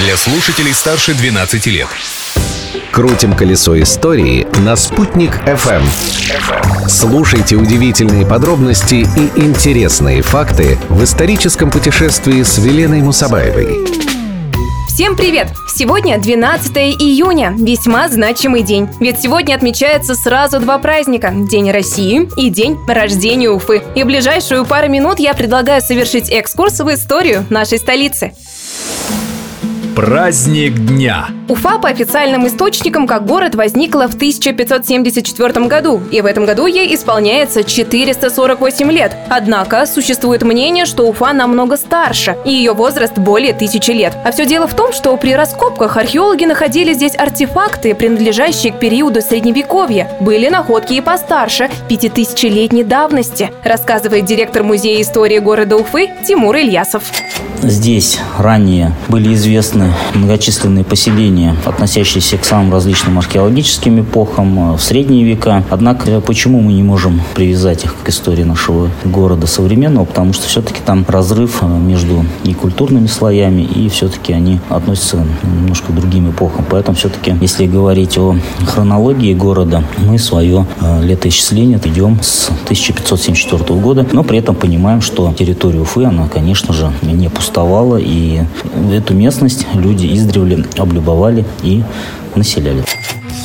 для слушателей старше 12 лет. Крутим колесо истории на «Спутник FM. Слушайте удивительные подробности и интересные факты в историческом путешествии с Веленой Мусабаевой. Всем привет! Сегодня 12 июня, весьма значимый день. Ведь сегодня отмечается сразу два праздника – День России и День рождения Уфы. И в ближайшую пару минут я предлагаю совершить экскурс в историю нашей столицы. Праздник дня. Уфа по официальным источникам как город возникла в 1574 году, и в этом году ей исполняется 448 лет. Однако существует мнение, что Уфа намного старше, и ее возраст более тысячи лет. А все дело в том, что при раскопках археологи находили здесь артефакты, принадлежащие к периоду Средневековья. Были находки и постарше, пятитысячелетней давности, рассказывает директор Музея истории города Уфы Тимур Ильясов. Здесь ранее были известны многочисленные поселения, относящиеся к самым различным археологическим эпохам э, в средние века. Однако, почему мы не можем привязать их к истории нашего города современного? Потому что все-таки там разрыв э, между и культурными слоями, и все-таки они относятся немножко к другим эпохам. Поэтому все-таки, если говорить о хронологии города, мы свое э, летоисчисление идем с 1574 года, но при этом понимаем, что территория Уфы, она, конечно же, не пустовала, и эту местность люди издревле облюбовали и населяли.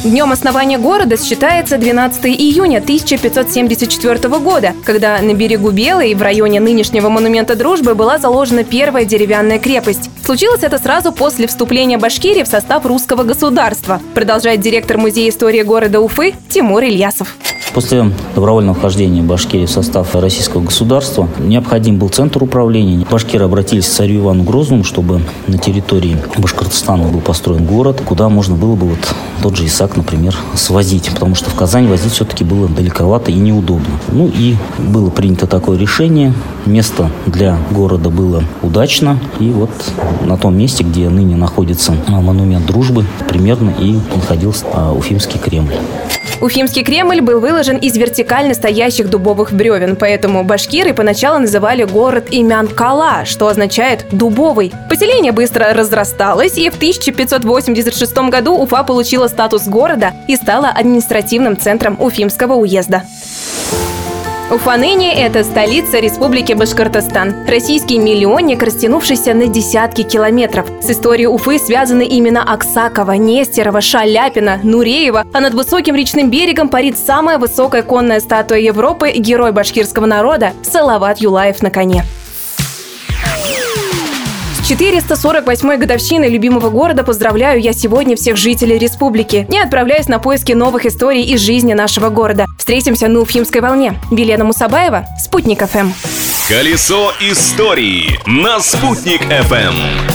Днем основания города считается 12 июня 1574 года, когда на берегу Белой в районе нынешнего монумента дружбы была заложена первая деревянная крепость. Случилось это сразу после вступления Башкирии в состав русского государства, продолжает директор Музея истории города Уфы Тимур Ильясов. После добровольного вхождения Башкирии в состав российского государства необходим был центр управления. Башкиры обратились к царю Ивану Грозному, чтобы на территории Башкортостана был построен город, куда можно было бы вот тот же Исаак, например, свозить, потому что в Казань возить все-таки было далековато и неудобно. Ну и было принято такое решение. Место для города было удачно. И вот на том месте, где ныне находится монумент дружбы, примерно и находился а, Уфимский Кремль. Уфимский Кремль был выложен из вертикально стоящих дубовых бревен, поэтому башкиры поначалу называли город имян Кала, что означает «дубовый». Поселение быстро разрасталось, и в 1586 году Уфа получила статус города и стала административным центром Уфимского уезда. Уфа ныне – это столица Республики Башкортостан. Российский миллионник, растянувшийся на десятки километров. С историей Уфы связаны имена Аксакова, Нестерова, Шаляпина, Нуреева, а над высоким речным берегом парит самая высокая конная статуя Европы – герой башкирского народа Салават Юлаев на коне. 448-й годовщины любимого города поздравляю я сегодня всех жителей республики. Не отправляюсь на поиски новых историй из жизни нашего города. Встретимся на Уфимской волне. Велена Мусабаева, Спутник ФМ. Колесо истории на «Спутник ФМ».